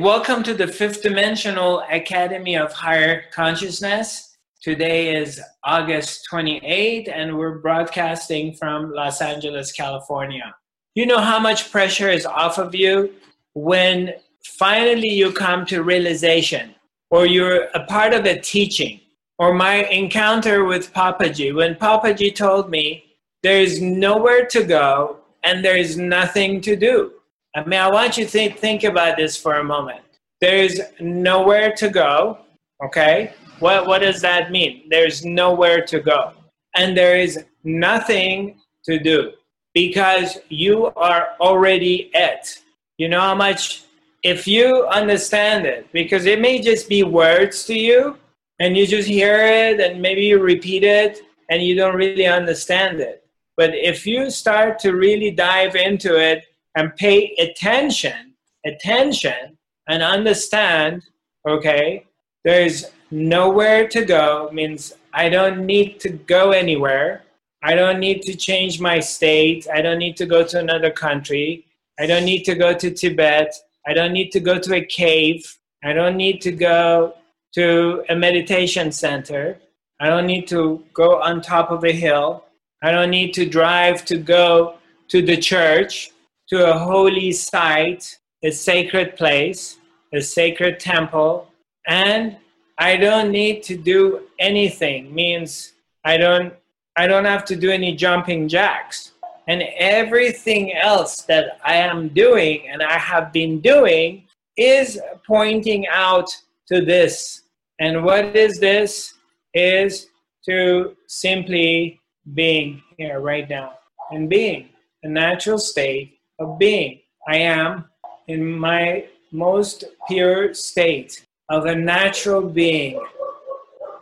Welcome to the Fifth Dimensional Academy of Higher Consciousness. Today is August 28, and we're broadcasting from Los Angeles, California. You know how much pressure is off of you when finally you come to realization, or you're a part of a teaching, or my encounter with Papaji, when Papaji told me there is nowhere to go and there is nothing to do. I mean, I want you to think, think about this for a moment. There's nowhere to go, okay? What, what does that mean? There's nowhere to go. And there is nothing to do because you are already it. You know how much, if you understand it, because it may just be words to you and you just hear it and maybe you repeat it and you don't really understand it. But if you start to really dive into it and pay attention, attention, and understand, okay, there's nowhere to go means I don't need to go anywhere. I don't need to change my state. I don't need to go to another country. I don't need to go to Tibet. I don't need to go to a cave. I don't need to go to a meditation center. I don't need to go on top of a hill. I don't need to drive to go to the church to a holy site, a sacred place, a sacred temple, and I don't need to do anything. Means I don't I don't have to do any jumping jacks. And everything else that I am doing and I have been doing is pointing out to this. And what is this? Is to simply being here right now and being a natural state of being. I am in my most pure state of a natural being.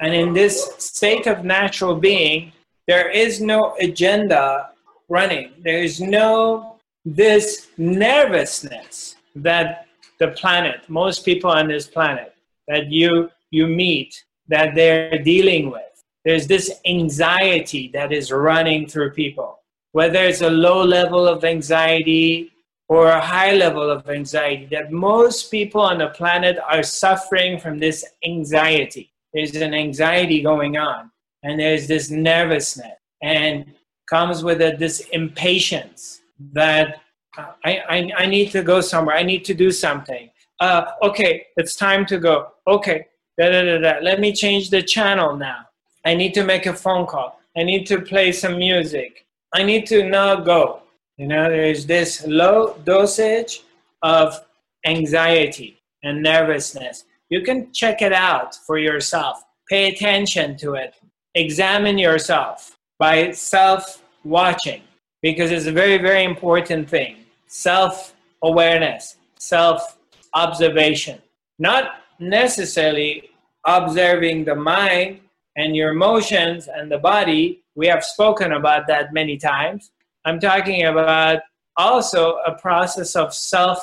And in this state of natural being, there is no agenda running. There is no this nervousness that the planet, most people on this planet that you you meet that they're dealing with. There's this anxiety that is running through people whether it's a low level of anxiety or a high level of anxiety, that most people on the planet are suffering from this anxiety. There's an anxiety going on, and there's this nervousness, and comes with a, this impatience that I, I, I need to go somewhere, I need to do something. Uh, okay, it's time to go. Okay, da, da, da, da. let me change the channel now. I need to make a phone call. I need to play some music. I need to not go. You know, there's this low dosage of anxiety and nervousness. You can check it out for yourself. Pay attention to it. Examine yourself by self watching because it's a very, very important thing. Self awareness, self observation. Not necessarily observing the mind and your emotions and the body, we have spoken about that many times. I'm talking about also a process of self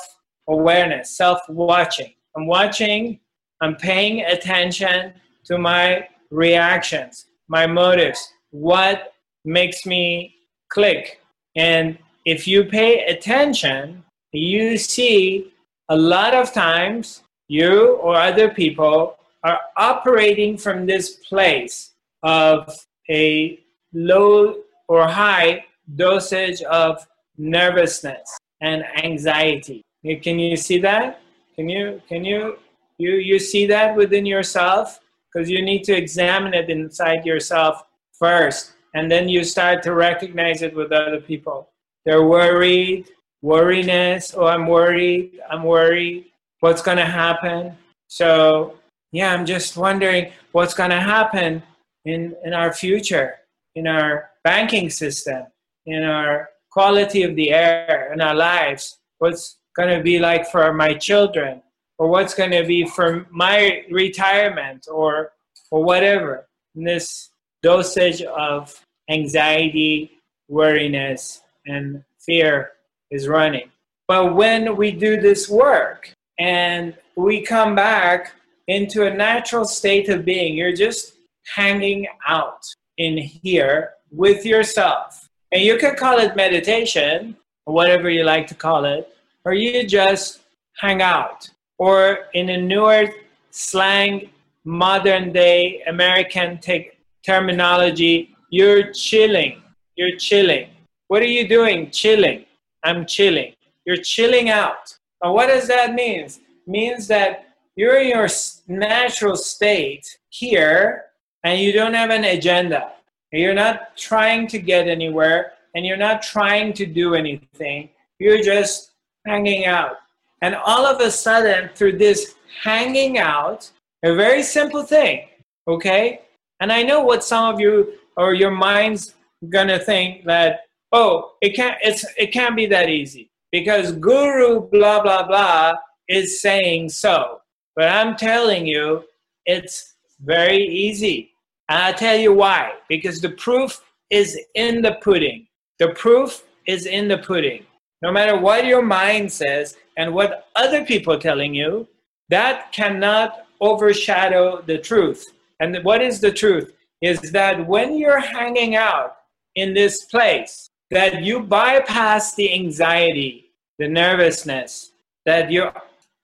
awareness, self watching. I'm watching, I'm paying attention to my reactions, my motives, what makes me click. And if you pay attention, you see a lot of times you or other people are operating from this place of a low or high dosage of nervousness and anxiety. Can you see that? Can you can you you you see that within yourself? Because you need to examine it inside yourself first, and then you start to recognize it with other people. They're worried, worriness. Oh, I'm worried. I'm worried. What's to happen? So yeah, I'm just wondering what's to happen in in our future in our banking system, in our quality of the air in our lives, what's going to be like for my children, or what's going to be for my retirement, or or whatever. And this dosage of anxiety, worriness, and fear is running. But when we do this work and we come back into a natural state of being, you're just hanging out in here with yourself. And you can call it meditation, or whatever you like to call it, or you just hang out. or in a newer slang, modern day American te- terminology, you're chilling. You're chilling. What are you doing? Chilling. I'm chilling. You're chilling out. And what does that mean? It means that you're in your natural state here and you don't have an agenda. You're not trying to get anywhere and you're not trying to do anything. You're just hanging out. And all of a sudden, through this hanging out, a very simple thing, okay? And I know what some of you or your mind's gonna think that, oh, it can't it's it can't be that easy because guru blah blah blah is saying so. But I'm telling you, it's very easy. And I'll tell you why. Because the proof is in the pudding. The proof is in the pudding. No matter what your mind says and what other people are telling you, that cannot overshadow the truth. And what is the truth? Is that when you're hanging out in this place, that you bypass the anxiety, the nervousness, that you're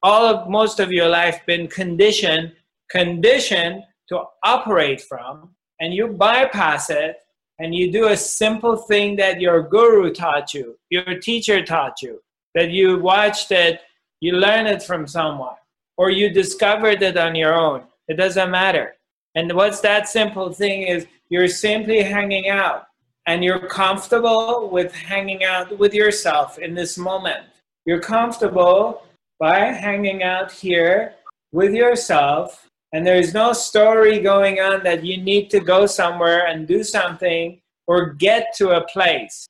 all of most of your life been conditioned conditioned to operate from and you bypass it and you do a simple thing that your guru taught you your teacher taught you that you watched it you learned it from someone or you discovered it on your own. It doesn't matter. And what's that simple thing is you're simply hanging out and you're comfortable with hanging out with yourself in this moment. You're comfortable by hanging out here with yourself and there's no story going on that you need to go somewhere and do something or get to a place.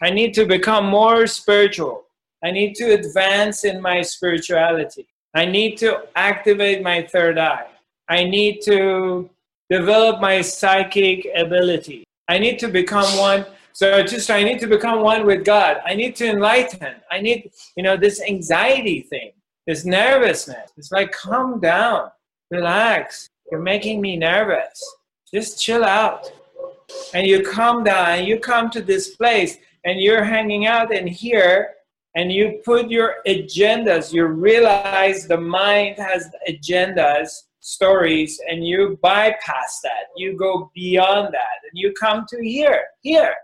I need to become more spiritual. I need to advance in my spirituality. I need to activate my third eye. I need to develop my psychic ability. I need to become one so just I need to become one with God. I need to enlighten. I need, you know, this anxiety thing, this nervousness. It's like calm down, relax. You're making me nervous. Just chill out. And you come down and you come to this place and you're hanging out in here and you put your agendas, you realize the mind has agendas, stories, and you bypass that. You go beyond that and you come to here, here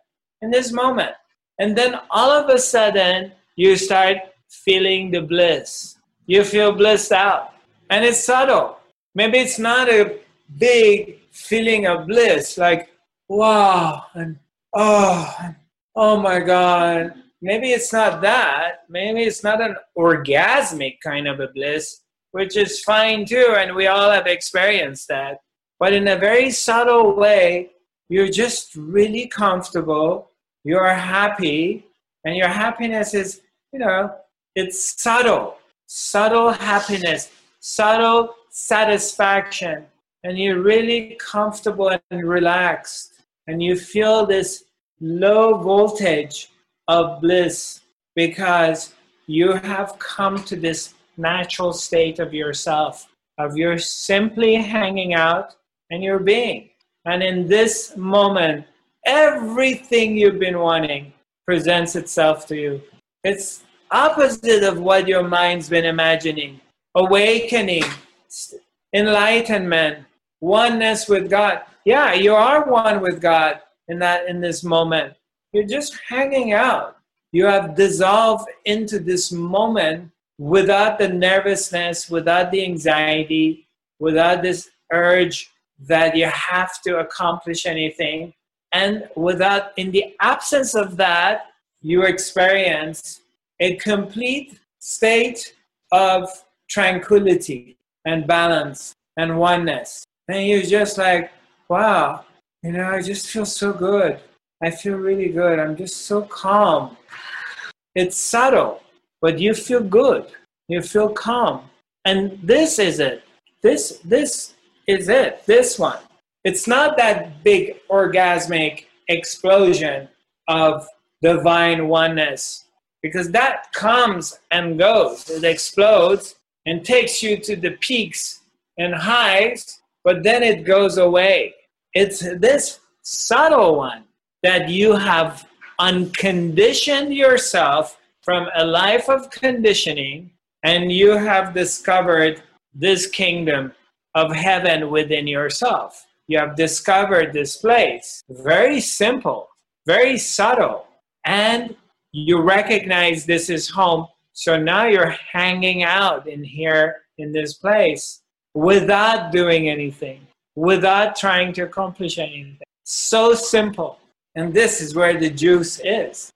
in this moment. And then all of a sudden, you start feeling the bliss. You feel blissed out. And it's subtle. Maybe it's not a big feeling of bliss, like, wow, and oh, and, oh my God. Maybe it's not that. Maybe it's not an orgasmic kind of a bliss, which is fine too, and we all have experienced that. But in a very subtle way, you're just really comfortable you are happy, and your happiness is, you know, it's subtle, subtle happiness, subtle satisfaction, and you're really comfortable and relaxed, and you feel this low voltage of bliss because you have come to this natural state of yourself, of you're simply hanging out and you're being. And in this moment, everything you've been wanting presents itself to you. It's opposite of what your mind's been imagining. Awakening, enlightenment, oneness with God. Yeah, you are one with God in that in this moment. You're just hanging out. You have dissolved into this moment without the nervousness, without the anxiety, without this urge that you have to accomplish anything and without, in the absence of that, you experience a complete state of tranquility and balance and oneness. And you're just like, wow, you know, I just feel so good. I feel really good. I'm just so calm. It's subtle, but you feel good. You feel calm. And this is it. This this is it. This one it's not that big orgasmic explosion of divine oneness because that comes and goes. It explodes and takes you to the peaks and highs, but then it goes away. It's this subtle one that you have unconditioned yourself from a life of conditioning and you have discovered this kingdom of heaven within yourself. You have discovered this place. Very simple, very subtle. And you recognize this is home. So now you're hanging out in here in this place without doing anything, without trying to accomplish anything. So simple. And this is where the juice is.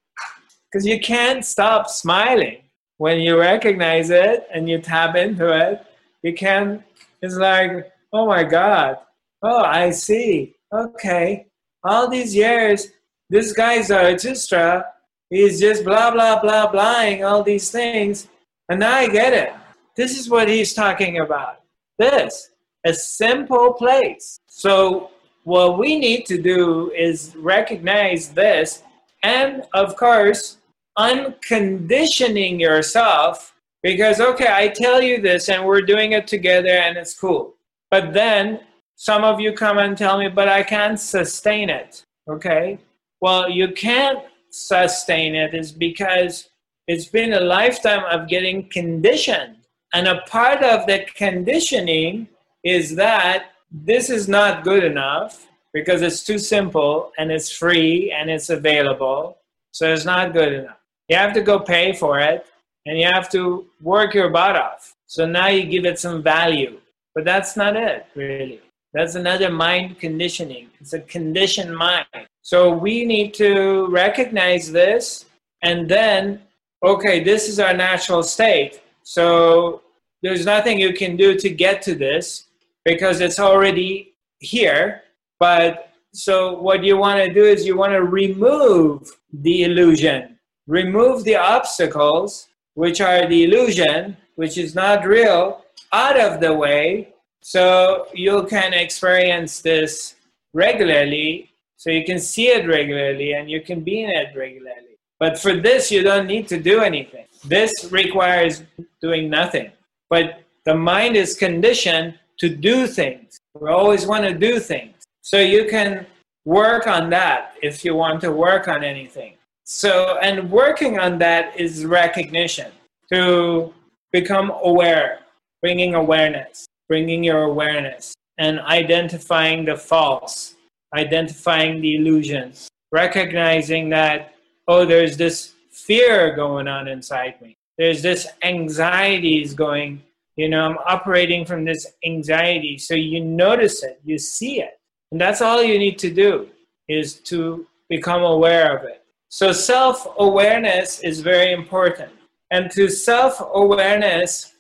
Because you can't stop smiling when you recognize it and you tap into it. You can, it's like, oh my God, oh, I see. Okay. All these years, this guy Zarathustra He's just blah, blah, blah, blahing all these things. And now I get it. This is what he's talking about. This, a simple place. So, what we need to do is recognize this and, of course, unconditioning yourself because, okay, I tell you this and we're doing it together and it's cool. But then some of you come and tell me, but I can't sustain it. Okay? Well, you can't sustain it is because it's been a lifetime of getting conditioned. And a part of the conditioning is that this is not good enough because it's too simple and it's free and it's available. So it's not good enough. You have to go pay for it and you have to work your butt off. So now you give it some value. But that's not it, really. That's another mind conditioning. It's a conditioned mind. So we need to recognize this and then, okay, this is our natural state. So there's nothing you can do to get to this because it's already here. But so what you want to do is you want to remove the illusion, remove the obstacles, which are the illusion, which is not real, out of the way so you can experience this regularly, so you can see it regularly and you can be in it regularly. But for this, you don't need to do anything. This requires doing nothing. But the mind is conditioned to do things. We always want to do things. So you can work on that if you want to work on anything. So, and working on that is recognition to become aware, bringing awareness bringing your awareness and identifying the false, identifying the illusions, recognizing that, oh, there's this fear going on inside me. There's this anxiety is going, you know, I'm operating from this anxiety. So you notice it, you see it. And that's all you need to do is to become aware of it. So self awareness is very important. And to self awareness,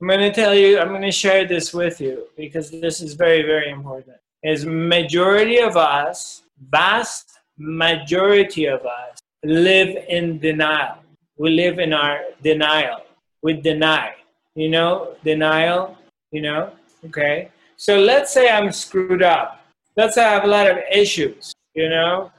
I'm going to tell you, I'm going to share this with you because this is very, very important. Is majority of us, vast majority of us, live in denial. We live in our denial. We deny. You know, denial, you know, okay? So let's say I'm screwed up. Let's say I have a lot of issues, you know?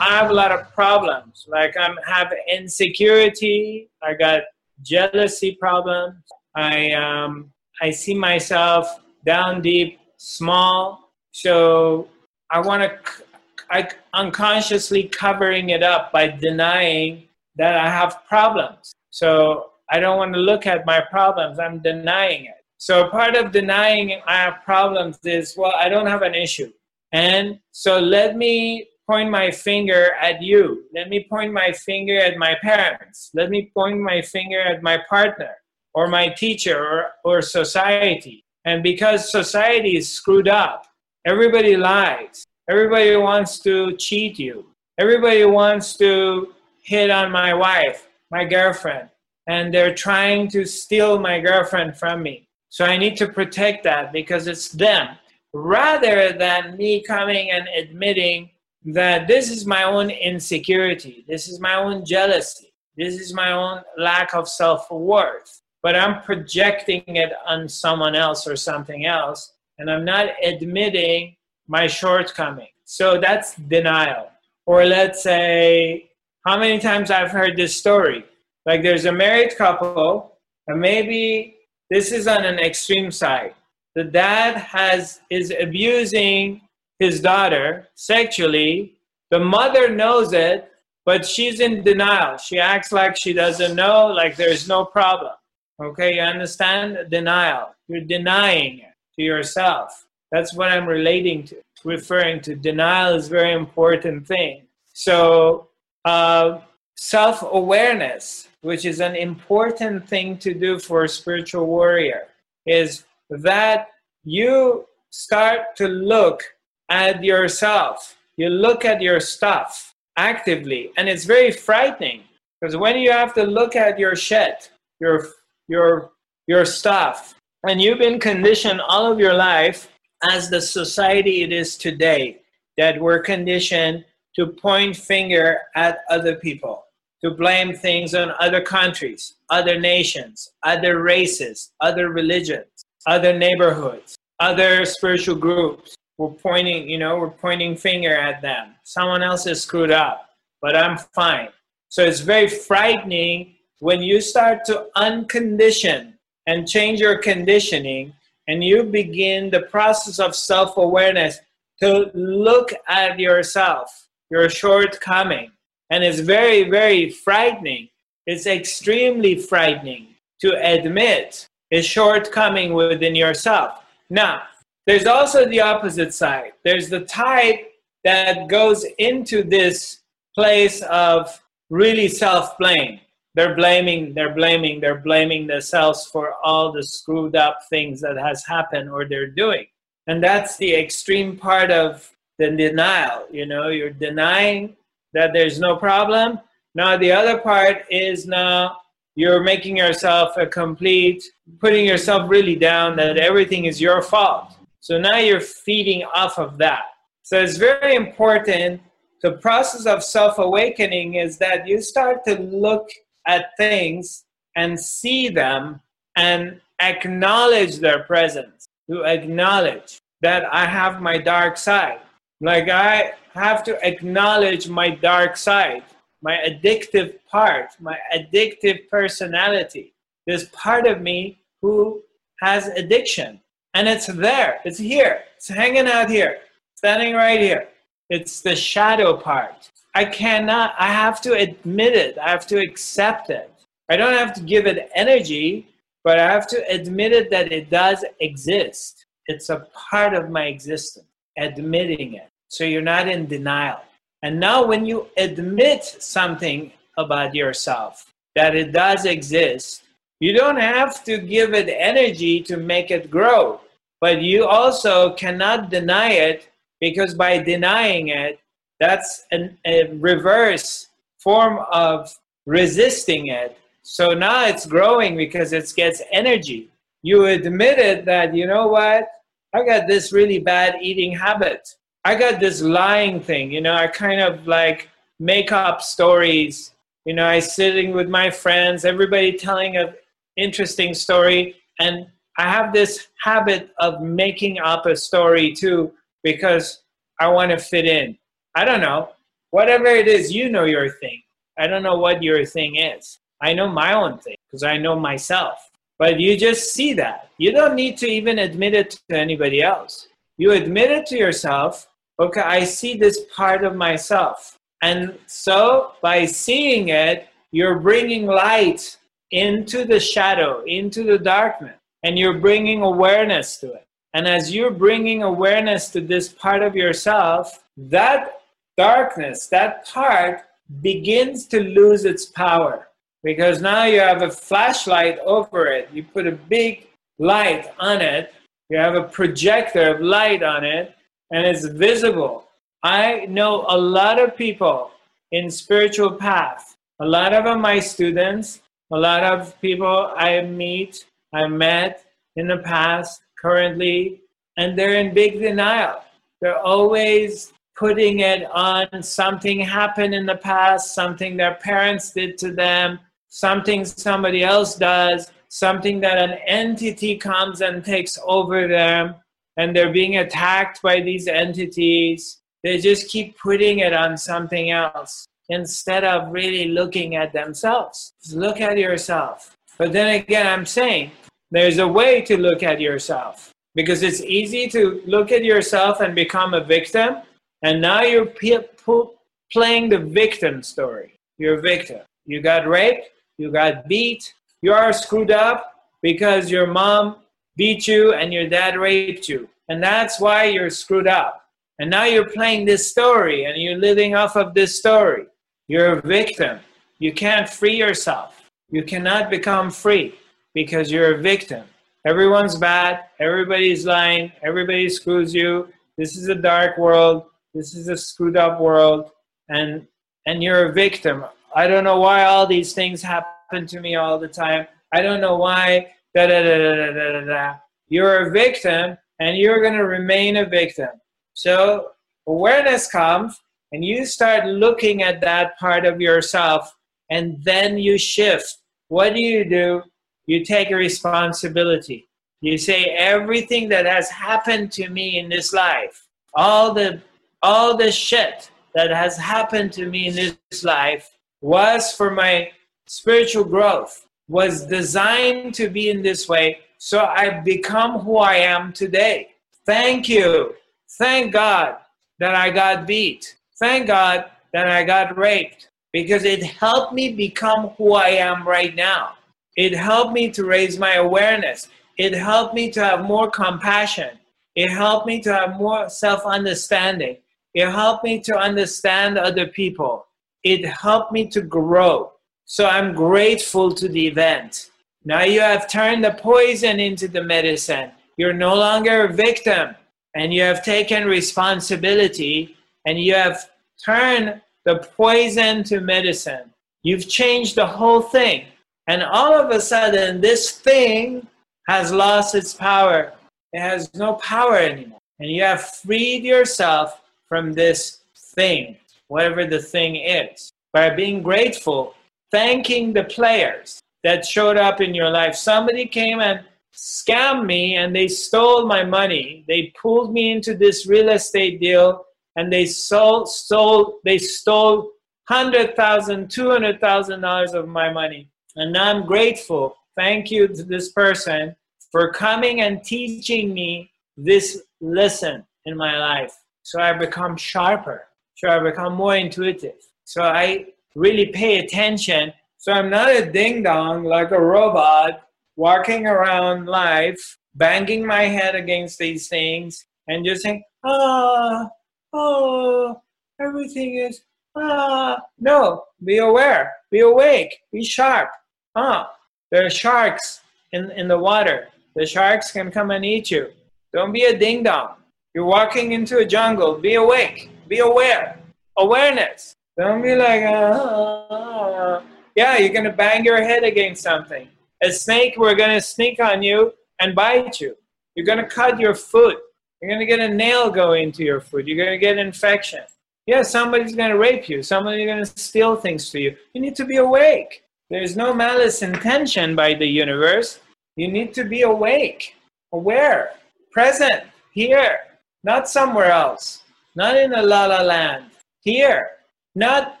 I have a lot of problems. Like I'm have insecurity, I got jealousy problems, I um, I see myself down deep, small. So I want to, I unconsciously covering it up by denying that I have problems. So I don't want to look at my problems. I'm denying it. So part of denying I have problems is well, I don't have an issue. And so let me point my finger at you. Let me point my finger at my parents. Let me point my finger at my partner or my teacher or, or society. And because society is screwed up, everybody lies. Everybody wants to cheat you. Everybody wants to hit on my wife, my girlfriend, and they're trying to steal my girlfriend from me. So I need to protect that because it's them. Rather than me coming and admitting that this is my own insecurity, this is my own jealousy, this is my own lack of self worth but I'm projecting it on someone else or something else, and I'm not admitting my shortcoming. So that's denial. Or let's say, how many times I've heard this story? Like there's a married couple, and maybe this is on an extreme side. The dad has is abusing his daughter sexually. The mother knows it, but she's in denial. She acts like she doesn't know, like there's no problem. Okay, you understand? Denial. You're denying to yourself. That's what I'm relating to, referring to. Denial is very important thing. So, uh, self awareness, which is an important thing to do for a spiritual warrior, is that you start to look at yourself. You look at your stuff actively, and it's very frightening because when you have to look at your shit, your your your stuff, and you've been conditioned all of your life as the society it is today, that we're conditioned to point finger at other people, to blame things on other countries, other nations, other races, other religions, other neighborhoods, other spiritual groups. We're pointing, you know, we're pointing finger at them. Someone else is screwed up, but I'm fine. So it's very frightening when you start to uncondition and change your conditioning and you begin the process of self awareness to look at yourself, your shortcoming. And it's very, very frightening. It's extremely frightening to admit a shortcoming within yourself. Now, there's also the opposite side. There's the type that goes into this place of really self blame. They're blaming, they're blaming, they're blaming themselves for all the screwed up things that has happened or they're doing. And that's the extreme part of the denial. You know, you're denying that there's no problem. Now the other part is now you're making yourself a complete, putting yourself really down that everything is your fault. So now you're feeding off of that. So it's very important. The process of self awakening is that you start to look at things and see them and acknowledge their presence, to acknowledge that I have my dark side. Like I have to acknowledge my dark side my addictive part, my addictive personality. There's part of me who has addiction. And it's there, it's here, it's hanging out here, standing right here. It's the shadow part. I cannot, I have to admit it, I have to accept it. I don't have to give it energy, but I have to admit it that it does exist. It's a part of my existence, admitting it. So you're not in denial. And now, when you admit something about yourself, that it does exist, you don't have to give it energy to make it grow. But you also cannot deny it because by denying it, that's an, a reverse form of resisting it. So now it's growing because it gets energy. You admitted that, you know what, I got this really bad eating habit. I got this lying thing, you know, I kind of like make up stories. You know, I sitting with my friends, everybody telling an interesting story, and I have this habit of making up a story too because I want to fit in. I don't know. Whatever it is, you know your thing. I don't know what your thing is. I know my own thing because I know myself. But you just see that. You don't need to even admit it to anybody else. You admit it to yourself okay, I see this part of myself. And so by seeing it, you're bringing light into the shadow, into the darkness, and you're bringing awareness to it. And as you're bringing awareness to this part of yourself, that darkness, that part begins to lose its power because now you have a flashlight over it. You put a big light on it, you have a projector of light on it, and it's visible. I know a lot of people in spiritual path. A lot of my students, a lot of people I meet, I met in the past, currently, and they're in big denial. They're always putting it on something happened in the past, something their parents did to them, something somebody else does, something that an entity comes and takes over them and they're being attacked by these entities. They just keep putting it on something else instead of really looking at themselves. Just look at yourself. But then again, I'm saying there's a way to look at yourself because it's easy to look at yourself and become a victim. And now you're p- p- playing the victim story. You're a victim. You got raped, you got beat, You are screwed up because your mom beat you and your dad raped you. And that's why you're screwed up. And now you're playing this story and you're living off of this story. You're a victim. You can't free yourself. You cannot become free because you're a victim. Everyone's bad. Everybody's lying. Everybody screws you. This is a dark world. This is a screwed up world. And, and you're a victim. I don't know why all these things happen to me all the time. I don't know why. Da, da, da, da, da, da, da. You're a victim and you're going to remain a victim. So awareness comes and you start looking at that part of yourself and then you shift. What do you do? You take responsibility. You say everything that has happened to me in this life, all the all the shit that has happened to me in this life was for my spiritual growth, was designed to be in this way, so I've become who I am today. Thank you. Thank God that I got beat. Thank God that I got raped because it helped me become who I am right now. It helped me to raise my awareness. It helped me to have more compassion. It helped me to have more self understanding. It helped me to understand other people. It helped me to grow. So I'm grateful to the event. Now you have turned the poison into the medicine. You're no longer a victim and you have taken responsibility and you have turned the poison to medicine. You've changed the whole thing. And all of a sudden, this thing has lost its power. It has no power anymore. And you have freed yourself from this thing, whatever the thing is, by being grateful, thanking the players that showed up in your life. Somebody came and scammed me and they stole my money. They pulled me into this real estate deal and they sold, stole, they stole $100,000, $200,000 of my money. And I'm grateful. Thank you to this person for coming and teaching me this lesson in my life. So I become sharper. So I become more intuitive. So I really pay attention. So I'm not a ding dong like a robot walking around life, banging my head against these things and just saying, ah, oh, everything is, ah. No, be aware, be awake, be sharp. Ah, there are sharks in, in the water. The sharks can come and eat you. Don't be a ding dong. You're walking into a jungle. Be awake. Be aware. Awareness. Don't be like, ah. yeah, you're going to bang your head against something. A snake, we're going to sneak on you and bite you. You're going to cut your foot. You're going to get a nail go into your foot. You're going to get infection. Yeah, somebody's going to rape you. Somebody's going to steal things from you. You need to be awake. There's no malice intention by the universe. You need to be awake, aware, present, here, not somewhere else, not in a la la land, here, not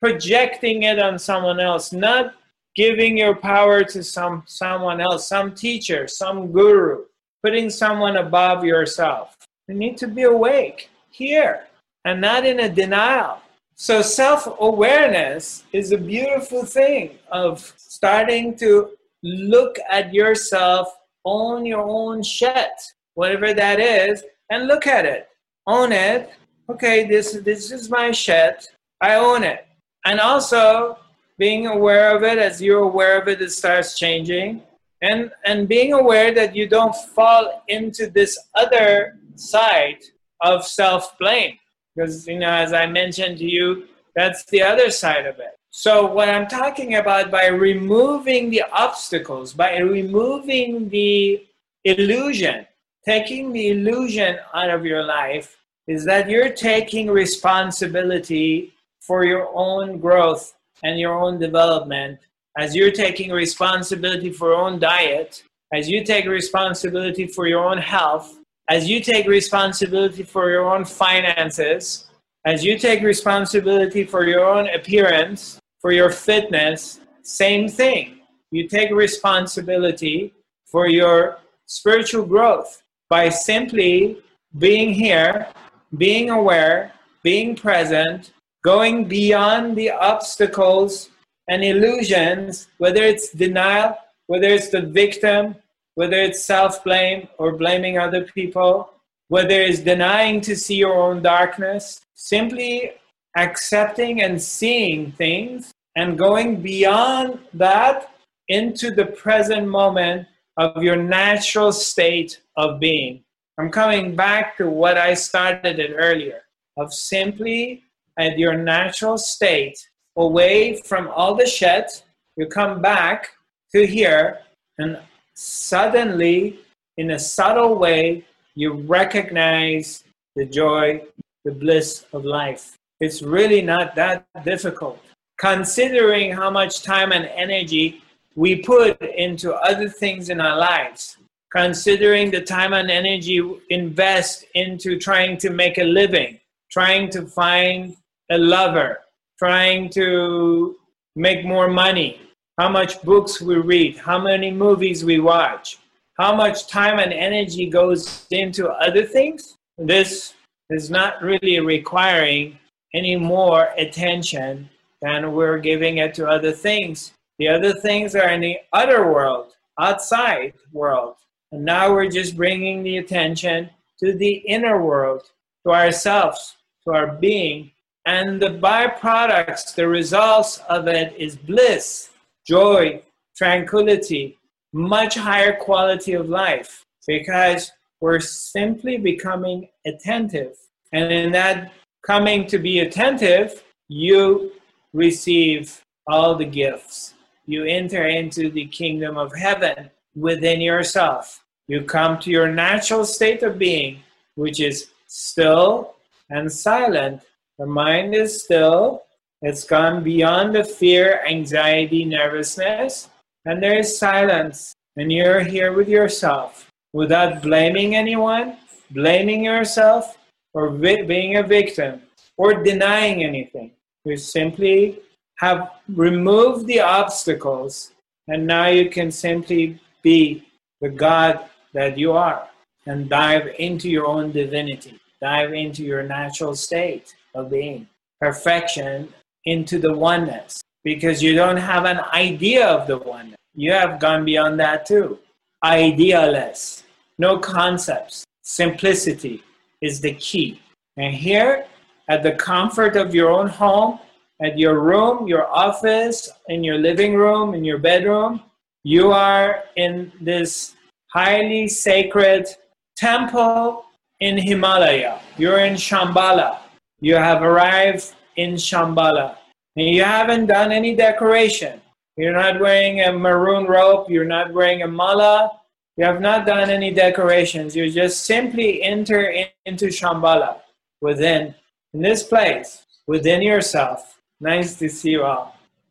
projecting it on someone else, not giving your power to some someone else, some teacher, some guru, putting someone above yourself. You need to be awake. Here. And not in a denial. So self awareness is a beautiful thing of starting to look at yourself, own your own shit, whatever that is, and look at it. Own it. Okay, this this is my shit. I own it. And also being aware of it as you're aware of it, it starts changing. And and being aware that you don't fall into this other side of self-blame because you know as i mentioned to you that's the other side of it so what i'm talking about by removing the obstacles by removing the illusion taking the illusion out of your life is that you're taking responsibility for your own growth and your own development as you're taking responsibility for your own diet as you take responsibility for your own health as you take responsibility for your own finances, as you take responsibility for your own appearance, for your fitness, same thing. You take responsibility for your spiritual growth by simply being here, being aware, being present, going beyond the obstacles and illusions, whether it's denial, whether it's the victim, whether it's self blame or blaming other people, whether it's denying to see your own darkness, simply accepting and seeing things and going beyond that into the present moment of your natural state of being. I'm coming back to what I started it earlier of simply at your natural state, away from all the shit, you come back to here, and suddenly, in a subtle way, you recognize the joy, the bliss of life. It's really not that difficult. Considering how much time and energy we put into other things in our lives, considering the time and energy invest into trying to make a living, trying to find a lover, trying to make more money, how much books we read, how many movies we watch, how much time and energy goes into other things, this is not really requiring any more attention than we're giving it to other things. The other things are in the other world, outside world. And now we're just bringing the attention to the inner world, to ourselves, to our being. And the byproducts, the results of it is bliss, joy, tranquility, much higher quality of life because we're simply becoming attentive. And in that coming to be attentive, you receive all the gifts. You enter into the kingdom of heaven within yourself. You come to your natural state of being, which is still and silent. The mind is still, it's gone beyond the fear, anxiety, nervousness, and there is silence. And you're here with yourself without blaming anyone, blaming yourself, or vi- being a victim, or denying anything. You simply have removed the obstacles, and now you can simply be the God that you are and dive into your own divinity, dive into your natural state of being. Perfection into the oneness because you don't have an idea of the oneness. You have gone beyond that too. Idealess, no concepts. Simplicity is the key. And here, at the comfort of your own home, at your room, your office, in your living room, in your bedroom, you are in this highly sacred temple in Himalaya. You're in Shambhala. You have arrived in Shambhala. And you haven't done any decoration. You're not wearing a maroon robe. You're not wearing a mala. You have not done any decorations. You just simply enter in, into Shambhala within, in this place, within yourself. Nice to see you all.